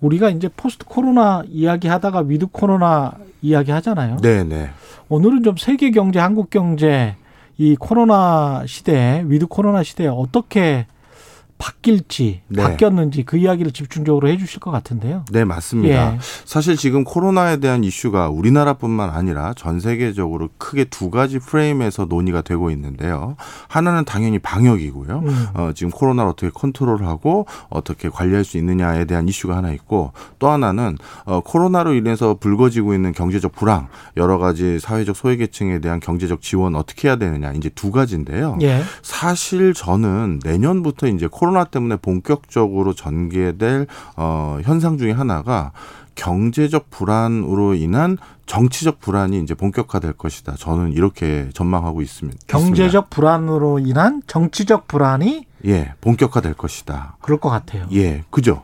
우리가 이제 post 코로나 이야기 하다가 with 코로나 이야기 하잖아요. 네, 네. 오늘은 좀 세계 경제, 한국 경제 이 코로나 시대에 with 코로나 시대에 어떻게 바뀔지 네. 바뀌었는지 그 이야기를 집중적으로 해주실 것 같은데요. 네 맞습니다. 예. 사실 지금 코로나에 대한 이슈가 우리나라뿐만 아니라 전 세계적으로 크게 두 가지 프레임에서 논의가 되고 있는데요. 하나는 당연히 방역이고요. 음. 어, 지금 코로나를 어떻게 컨트롤하고 어떻게 관리할 수 있느냐에 대한 이슈가 하나 있고 또 하나는 어, 코로나로 인해서 불거지고 있는 경제적 불황 여러 가지 사회적 소외계층에 대한 경제적 지원 어떻게 해야 되느냐 이제 두 가지인데요. 예. 사실 저는 내년부터 이제 코로나 코로나 때문에 본격적으로 전개될 어, 현상 중에 하나가 경제적 불안으로 인한 정치적 불안이 이제 본격화될 것이다. 저는 이렇게 전망하고 있습니다. 경제적 불안으로 인한 정치적 불안이 예 본격화될 것이다. 그럴 것 같아요. 예, 그죠.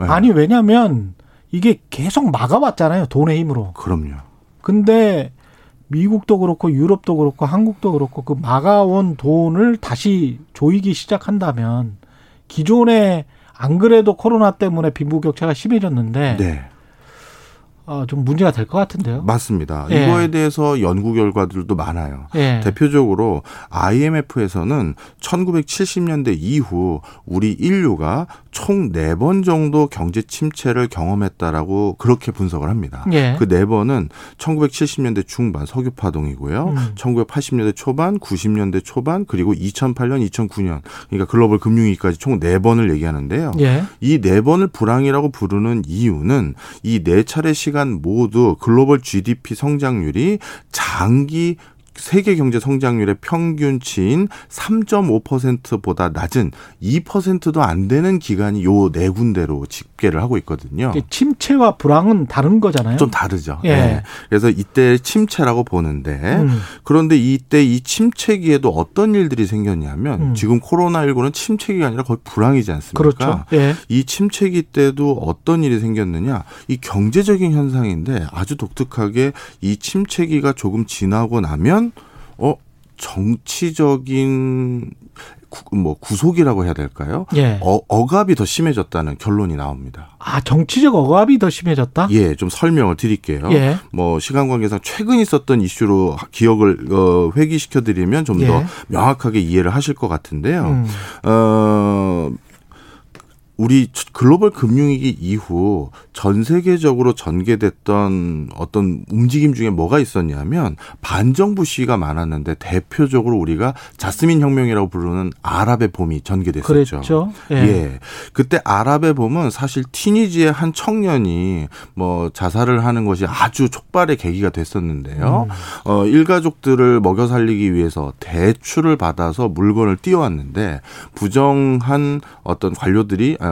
예. 아니 왜냐하면 이게 계속 막아왔잖아요. 돈의 힘으로. 그럼요. 근데 미국도 그렇고 유럽도 그렇고 한국도 그렇고 그 막아온 돈을 다시 조이기 시작한다면 기존에 안 그래도 코로나 때문에 빈부격차가 심해졌는데 네. 어, 좀 문제가 될 것 같은데요. 맞습니다. 예. 이거에 대해서 연구 결과들도 많아요. 예. 대표적으로 IMF에서는 1970년대 이후 우리 인류가 총 네 번 정도 경제 침체를 경험했다라고 그렇게 분석을 합니다. 예. 그네 번은 1970년대 중반 석유 파동이고요. 음. 1980년대 초반, 90년대 초반, 그리고 2008년, 2009년 그러니까 글로벌 금융위기까지 총 네 번을 얘기하는데요. 예. 이네 번을 불황이라고 부르는 이유는 이 네 차례 시간 시간 모두 글로벌 GDP 성장률이 장기 세계 경제 성장률의 평균치인 3.5%보다 낮은 2%도 안 되는 기간이 요 네 군데로 집계를 하고 있거든요. 침체와 불황은 다른 거잖아요. 좀 다르죠. 예. 네. 그래서 이때 침체라고 보는데 음. 그런데 이때 이 침체기에도 어떤 일들이 생겼냐면 음. 지금 코로나19는 침체기가 아니라 거의 불황이지 않습니까? 그렇죠. 예. 이 침체기 때도 어떤 일이 생겼느냐? 이 경제적인 현상인데 아주 독특하게 이 침체기가 조금 지나고 나면 어 정치적인 구, 뭐 구속이라고 해야 될까요? 예. 어, 억압이 더 심해졌다는 결론이 나옵니다. 아 정치적 억압이 더 심해졌다? 예, 좀 설명을 드릴게요. 예. 뭐 시간 관계상 최근 있었던 이슈로 기억을 어, 회귀시켜 드리면 좀더 예. 명확하게 이해를 하실 것 같은데요. 음. 어. 우리 글로벌 금융위기 이후 전 세계적으로 전개됐던 어떤 움직임 중에 뭐가 있었냐면 반정부 시위가 많았는데 대표적으로 우리가 자스민 혁명이라고 부르는 아랍의 봄이 전개됐었죠. 그랬죠. 예. 예. 그때 아랍의 봄은 사실 티니지의 한 청년이 뭐 자살을 하는 것이 아주 촉발의 계기가 됐었는데요. 음. 어, 일가족들을 먹여 살리기 위해서 대출을 받아서 물건을 띄워왔는데 부정한 어떤 관료들이 어,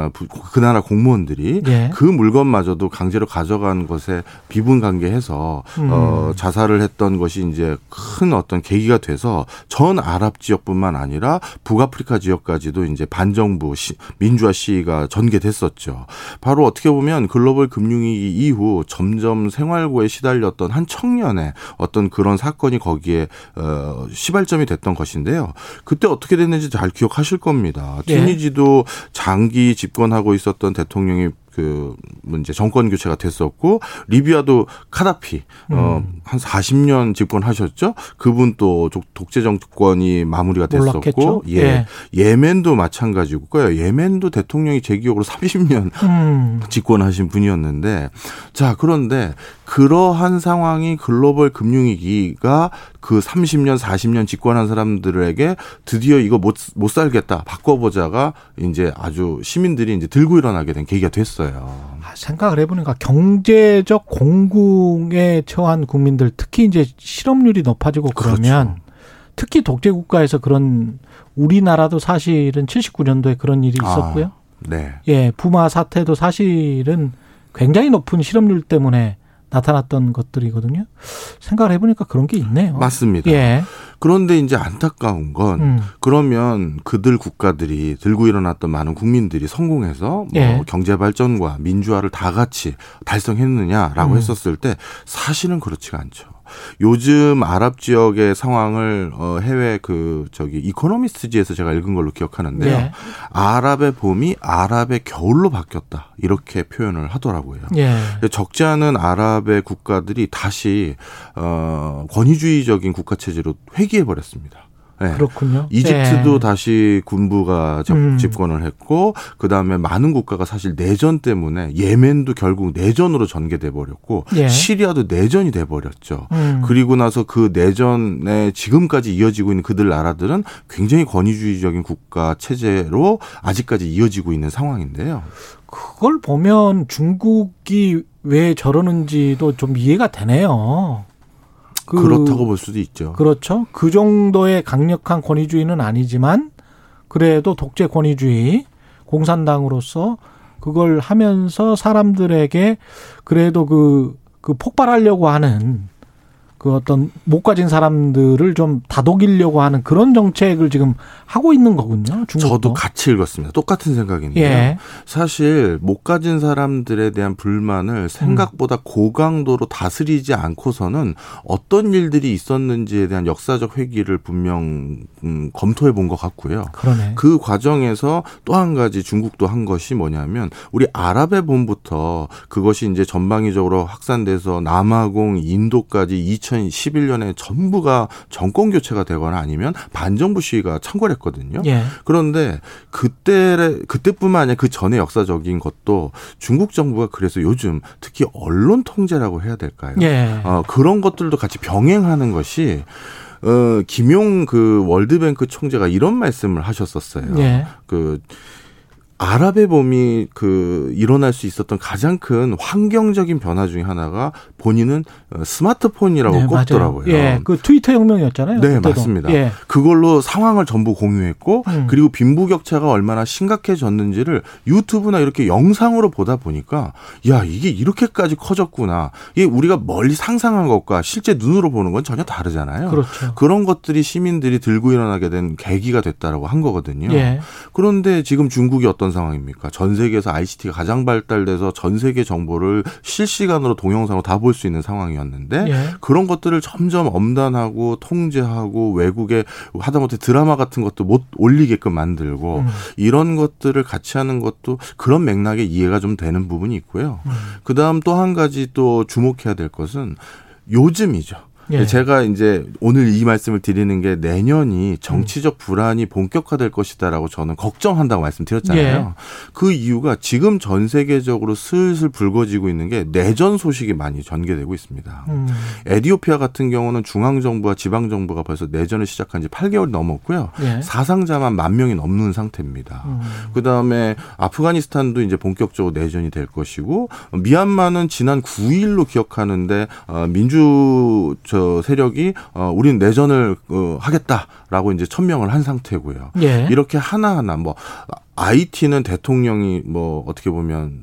그 나라 공무원들이 예. 그 물건마저도 강제로 가져간 것에 비분 관계해서 음. 어, 자살을 했던 것이 이제 큰 어떤 계기가 돼서 전 아랍 지역뿐만 아니라 북아프리카 지역까지도 이제 반정부 시, 민주화 시위가 전개됐었죠. 바로 어떻게 보면 글로벌 금융위기 이후 점점 생활고에 시달렸던 한 청년의 어떤 그런 사건이 거기에 어, 시발점이 됐던 것인데요. 그때 어떻게 됐는지 잘 기억하실 겁니다. 예. 튀니지도 장기 집 권하고 있었던 대통령이 그 문제 정권 교체가 됐었고 리비아도 카다피 어, 음. 어한 40년 집권하셨죠. 그분 또 독재 정권이 마무리가 됐었고 몰랐겠죠? 예. 예. 멘도 마찬가지고요. 예멘도 대통령이 제 기억으로 30년 음. 집권하신 분이었는데 자 그런데 그러한 상황이 글로벌 금융위기가 그 30년, 40년 집권한 사람들에게 드디어 이거 못, 못 살겠다. 바꿔보자가 이제 아주 시민들이 이제 들고 일어나게 된 계기가 됐어요. 아, 생각을 해보니까 경제적 공궁에 처한 국민들 특히 이제 실업률이 높아지고 그러면 그렇죠. 특히 독재 국가에서 그런 우리나라도 사실은 79년도에 그런 일이 아, 있었고요. 아, 네. 예, 부마 사태도 사실은 굉장히 높은 실업률 때문에 나타났던 것들이거든요. 생각을 해보니까 그런 게 있네요. 맞습니다. 예. 그런데 이제 안타까운 건 음. 그러면 그들 국가들이 들고 일어났던 많은 국민들이 성공해서 뭐 예. 경제 발전과 민주화를 다 같이 달성했느냐라고 음. 했었을 때 사실은 그렇지가 않죠. 요즘 아랍 지역의 상황을 어 해외 그 저기 이코노미스트지에서 제가 읽은 걸로 기억하는데요. 예. 아랍의 봄이 아랍의 겨울로 바뀌었다. 이렇게 표현을 하더라고요. 예. 적지 않은 아랍의 국가들이 다시 어 권위주의적인 국가 체제로 회귀해 버렸습니다. 네. 그렇군요. 이집트도 예. 다시 군부가 접- 음. 집권을 했고 그 다음에 많은 국가가 사실 내전 때문에 예멘도 결국 내전으로 전개돼 버렸고 예. 시리아도 내전이 돼 버렸죠. 음. 그리고 나서 그 내전에 지금까지 이어지고 있는 그들 나라들은 굉장히 권위주의적인 국가 체제로 아직까지 이어지고 있는 상황인데요. 그걸 보면 중국이 왜 저러는지도 좀 이해가 되네요. 그- 그렇다고 볼 수도 있죠. 그렇죠. 그 정도의 강력한 권위주의는 아니지만 그래도 독재 권위주의 공산당으로서 그걸 하면서 사람들에게 그래도 그, 그 폭발하려고 하는 그 어떤 못 가진 사람들을 좀 다독이려고 하는 그런 정책을 지금 하고 있는 거군요. 중국도. 저도 같이 읽었습니다. 똑같은 생각인데요. 예. 사실 못 가진 사람들에 대한 불만을 생각보다 고강도로 다스리지 않고서는 어떤 일들이 있었는지에 대한 역사적 회기를 분명 음, 검토해 본 것 같고요. 그러네. 그 과정에서 또 한 가지 중국도 한 것이 뭐냐면 우리 아랍의 봄부터 그것이 이제 전방위적으로 확산돼서 남아공, 인도까지 2011년에 전부가 정권 교체가 되거나 아니면 반정부 시위가 창궐했거든요. 예. 그런데 그때 그때뿐만 아니라 그 전에 역사적인 것도 중국 정부가 그래서 요즘 특히 언론 통제라고 해야 될까요? 예. 어, 그런 것들도 같이 병행하는 것이 어, 김용 그 월드뱅크 총재가 이런 말씀을 하셨었어요. 예. 그 아랍의 봄이 그 일어날 수 있었던 가장 큰 환경적인 변화 중에 하나가 본인은 어, 스마트폰이라고 네, 꼽더라고요. 예. 그 트위터 혁명이었잖아요. 네, 그때도. 맞습니다. 예. 그걸로 상황을 전부 공유했고 음. 그리고 빈부격차가 얼마나 심각해졌는지를 유튜브나 이렇게 영상으로 보다 보니까 야 이게 이렇게까지 커졌구나. 이게 우리가 멀리 상상한 것과 실제 눈으로 보는 건 전혀 다르잖아요. 그렇죠. 그런 것들이 시민들이 들고 일어나게 된 계기가 됐다라고 한 거거든요. 예. 그런데 지금 중국이 어떤 상황입니까? 전 세계에서 ICT가 가장 발달돼서 전 세계 정보를 실시간으로 동영상으로 다볼 수 있는 상황이었는데 예. 그런 것들을 점점 엄단하고 통제하고 외국에 하다못해 드라마 같은 것도 못 올리게끔 만들고 음. 이런 것들을 같이 하는 것도 그런 맥락에 이해가 좀 되는 부분이 있고요. 음. 그다음 또 한 가지 또 주목해야 될 것은 요즘이죠. 예. 제가 이제 오늘 이 말씀을 드리는 게 내년이 정치적 불안이 본격화될 것이다라고 저는 걱정한다고 말씀드렸잖아요. 예. 그 이유가 지금 전 세계적으로 슬슬 불거지고 있는 게 내전 소식이 많이 전개되고 있습니다. 음. 에디오피아 같은 경우는 중앙 정부와 지방 정부가 벌써 내전을 시작한 지 8개월 넘었고요. 예. 사상자만 만 명이 넘는 상태입니다. 음. 그다음에 아프가니스탄도 이제 본격적으로 내전이 될 것이고 미얀마는 지난 9일로 기억하는데 어, 민주 저 세력이 어, 우리는 내전을 어, 하겠다라고 이제 천명을 한 상태고요. 예. 이렇게 하나하나 뭐 IT는 대통령이 뭐 어떻게 보면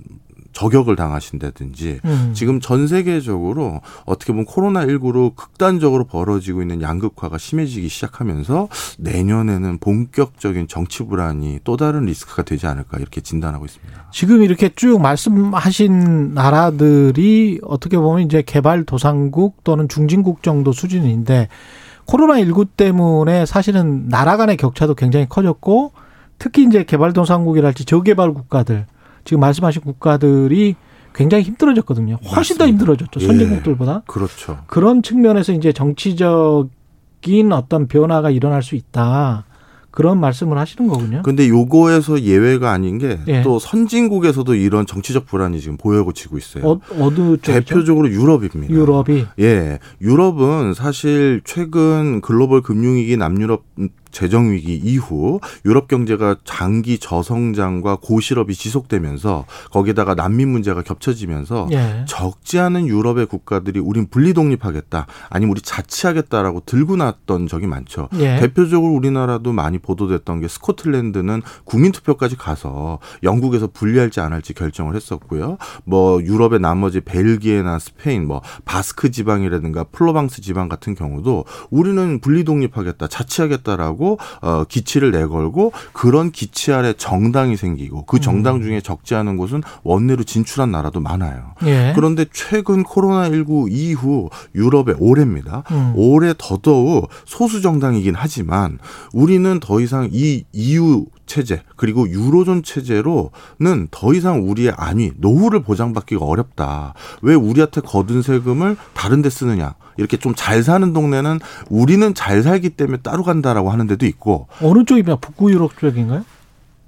저격을 당하신다든지 음. 지금 전 세계적으로 어떻게 보면 코로나19로 극단적으로 벌어지고 있는 양극화가 심해지기 시작하면서 내년에는 본격적인 정치 불안이 또 다른 리스크가 되지 않을까 이렇게 진단하고 있습니다. 지금 이렇게 쭉 말씀하신 나라들이 어떻게 보면 이제 개발 도상국 또는 중진국 정도 수준인데 코로나19 때문에 사실은 나라 간의 격차도 굉장히 커졌고 특히 이제 개발도상국이랄지 저개발 국가들 지금 말씀하신 국가들이 굉장히 힘들어졌거든요. 훨씬 더 맞습니다. 힘들어졌죠. 예. 선진국들보다. 그렇죠. 그런 측면에서 이제 정치적인 어떤 변화가 일어날 수 있다. 그런 말씀을 하시는 거군요. 근데 요거에서 예외가 아닌 게또 예. 선진국에서도 이런 정치적 불안이 지금 보여지고 있어요. 어, 어느 쪽이죠? 대표적으로 유럽입니다. 유럽이 예, 유럽은 사실 최근 글로벌 금융위기 남유럽 재정 위기 이후 유럽 경제가 장기 저성장과 고실업이 지속되면서 거기다가 난민 문제가 겹쳐지면서 예. 적지 않은 유럽의 국가들이 우린 분리 독립하겠다 아니면 우리 자치하겠다라고 들고 났던 적이 많죠. 예. 대표적으로 우리나라도 많이 보도됐던 게 스코틀랜드는 국민투표까지 가서 영국에서 분리할지 안 할지 결정을 했었고요. 뭐 유럽의 나머지 벨기에나 스페인, 뭐 바스크 지방이라든가 프로방스 지방 같은 경우도 우리는 분리 독립하겠다, 자치하겠다라고 어 기치를 내걸고 그런 기치 아래 정당이 생기고 그 정당 중에 적지 않은 곳은 원내로 진출한 나라도 많아요. 예. 그런데 최근 코로나19 이후 유럽의 올해입니다. 음. 올해 더더욱 소수 정당이긴 하지만 우리는 더 이상 이 EU 체제 그리고 유로존 체제로는 더 이상 우리의 안위 노후를 보장받기가 어렵다. 왜 우리한테 거둔 세금을 다른 데 쓰느냐? 이렇게 좀 잘 사는 동네는 우리는 잘 살기 때문에 따로 간다라고 하는 데도 있고 어느 쪽이면 북부 유럽 쪽인가요?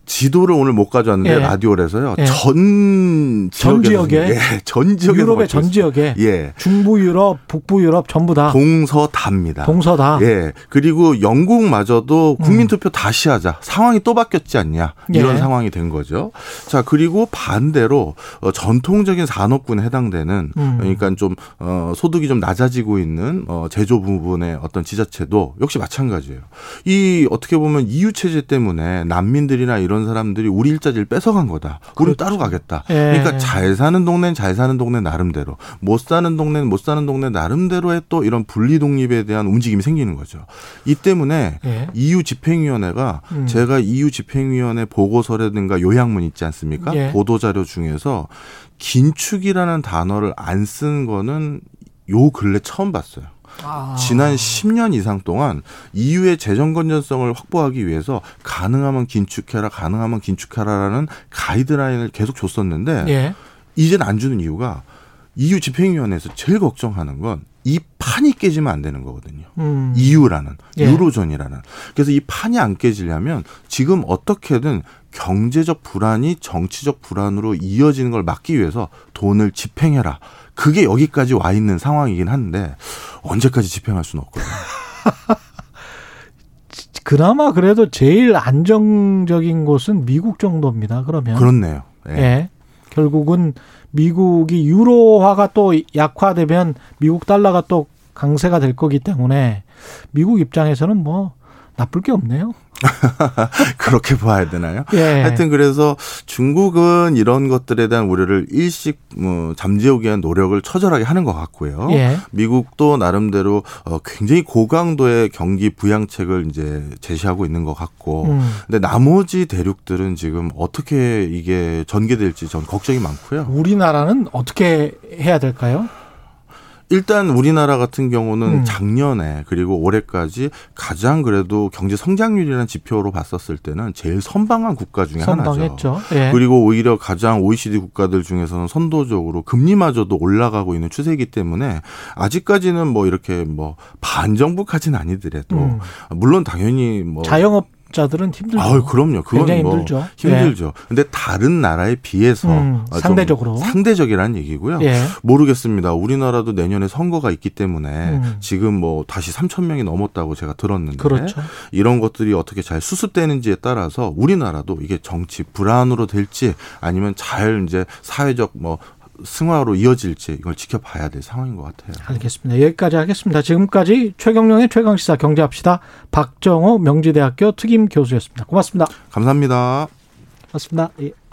지도를 오늘 못 가져왔는데 예. 라디오에서요. 예. 전 전 지역에? 예, 전 지역에 유럽의 전 지역에 예. 중부 유럽, 북부 유럽 전부 다 동서답니다. 동서다. 예. 그리고 영국마저도 국민 투표 다시 하자. 상황이 또 바뀌었지 않냐. 이런 예. 상황이 된 거죠. 자, 그리고 반대로 어, 전통적인 산업군에 해당되는 음. 그러니까 좀 어, 소득이 좀 낮아지고 있는 어, 제조 부분의 어떤 지자체도 역시 마찬가지예요. 이 어떻게 보면 EU 체제 때문에 난민들이나 이런 사람들이 우리 일자리를 뺏어간 거다. 우리는 따로 가겠다. 그렇죠. 예. 그러니까 잘 사는 동네는 잘 사는 동네 나름대로, 못 사는 동네는 못 사는 동네 나름대로의 또 이런 분리 독립에 대한 움직임이 생기는 거죠. 이 때문에 예. EU 집행위원회가 음. 제가 EU 집행위원회 보고서라든가 요약문 있지 않습니까? 예. 보도 자료 중에서 긴축이라는 단어를 안 쓴 거는 요 근래 처음 봤어요. 아. 지난 10년 이상 동안 EU의 재정 건전성을 확보하기 위해서 가능하면 긴축해라, 가능하면 긴축해라라는 가이드라인을 계속 줬었는데 예. 이제는 안 주는 이유가 EU 집행위원회에서 제일 걱정하는 건 이 판이 깨지면 안 되는 거거든요. 음. EU라는 예. 유로존이라는 그래서 이 판이 안 깨지려면 지금 어떻게든 경제적 불안이 정치적 불안으로 이어지는 걸 막기 위해서 돈을 집행해라. 그게 여기까지 와 있는 상황이긴 한데 언제까지 집행할 수는 없거든요. 그나마 그래도 제일 안정적인 곳은 미국 정도입니다. 그러면 그렇네요. 예. 예. 결국은 미국이 유로화가 또 약화되면 미국 달러가 또 강세가 될 거기 때문에 미국 입장에서는 뭐 나쁠 게 없네요. 그렇게 봐야 되나요? 예. 하여튼 그래서 중국은 이런 것들에 대한 우려를 일식 뭐 잠재우기 위한 노력을 처절하게 하는 것 같고요. 예. 미국도 나름대로 어, 굉장히 고강도의 경기 부양책을 이제 제시하고 있는 것 같고, 음. 근데 나머지 대륙들은 지금 어떻게 이게 전개될지 전 걱정이 많고요. 우리나라는 어떻게 해야 될까요? 일단 우리나라 같은 경우는 음. 작년에 그리고 올해까지 가장 그래도 경제 성장률이라는 지표로 봤었을 때는 제일 선방한 국가 중에 하나죠. 선방했죠. 예. 그리고 오히려 가장 OECD 국가들 중에서는 선도적으로 금리마저도 올라가고 있는 추세이기 때문에 아직까지는 뭐 이렇게 뭐 반정부까지는 아니더라도 음. 물론 당연히 뭐 자영업 자들은 힘들죠. 아유, 그럼요. 그건 굉장히 뭐 힘들죠. 힘들죠. 근데 다른 나라에 비해서 음, 좀 상대적으로. 상대적이라는 얘기고요. 예. 모르겠습니다. 우리나라도 내년에 선거가 있기 때문에 음. 지금 뭐 다시 3천 명이 넘었다고 제가 들었는데 그렇죠. 이런 것들이 어떻게 잘 수습되는지에 따라서 우리나라도 이게 정치 불안으로 될지 아니면 잘 이제 사회적 뭐 승화로 이어질지 이걸 지켜봐야 될 상황인 것 같아요. 알겠습니다. 여기까지 하겠습니다. 지금까지 최경령의 최강시사 경제합시다. 박정호 명지대학교 특임 교수였습니다. 고맙습니다. 감사합니다. 고맙습니다. 예.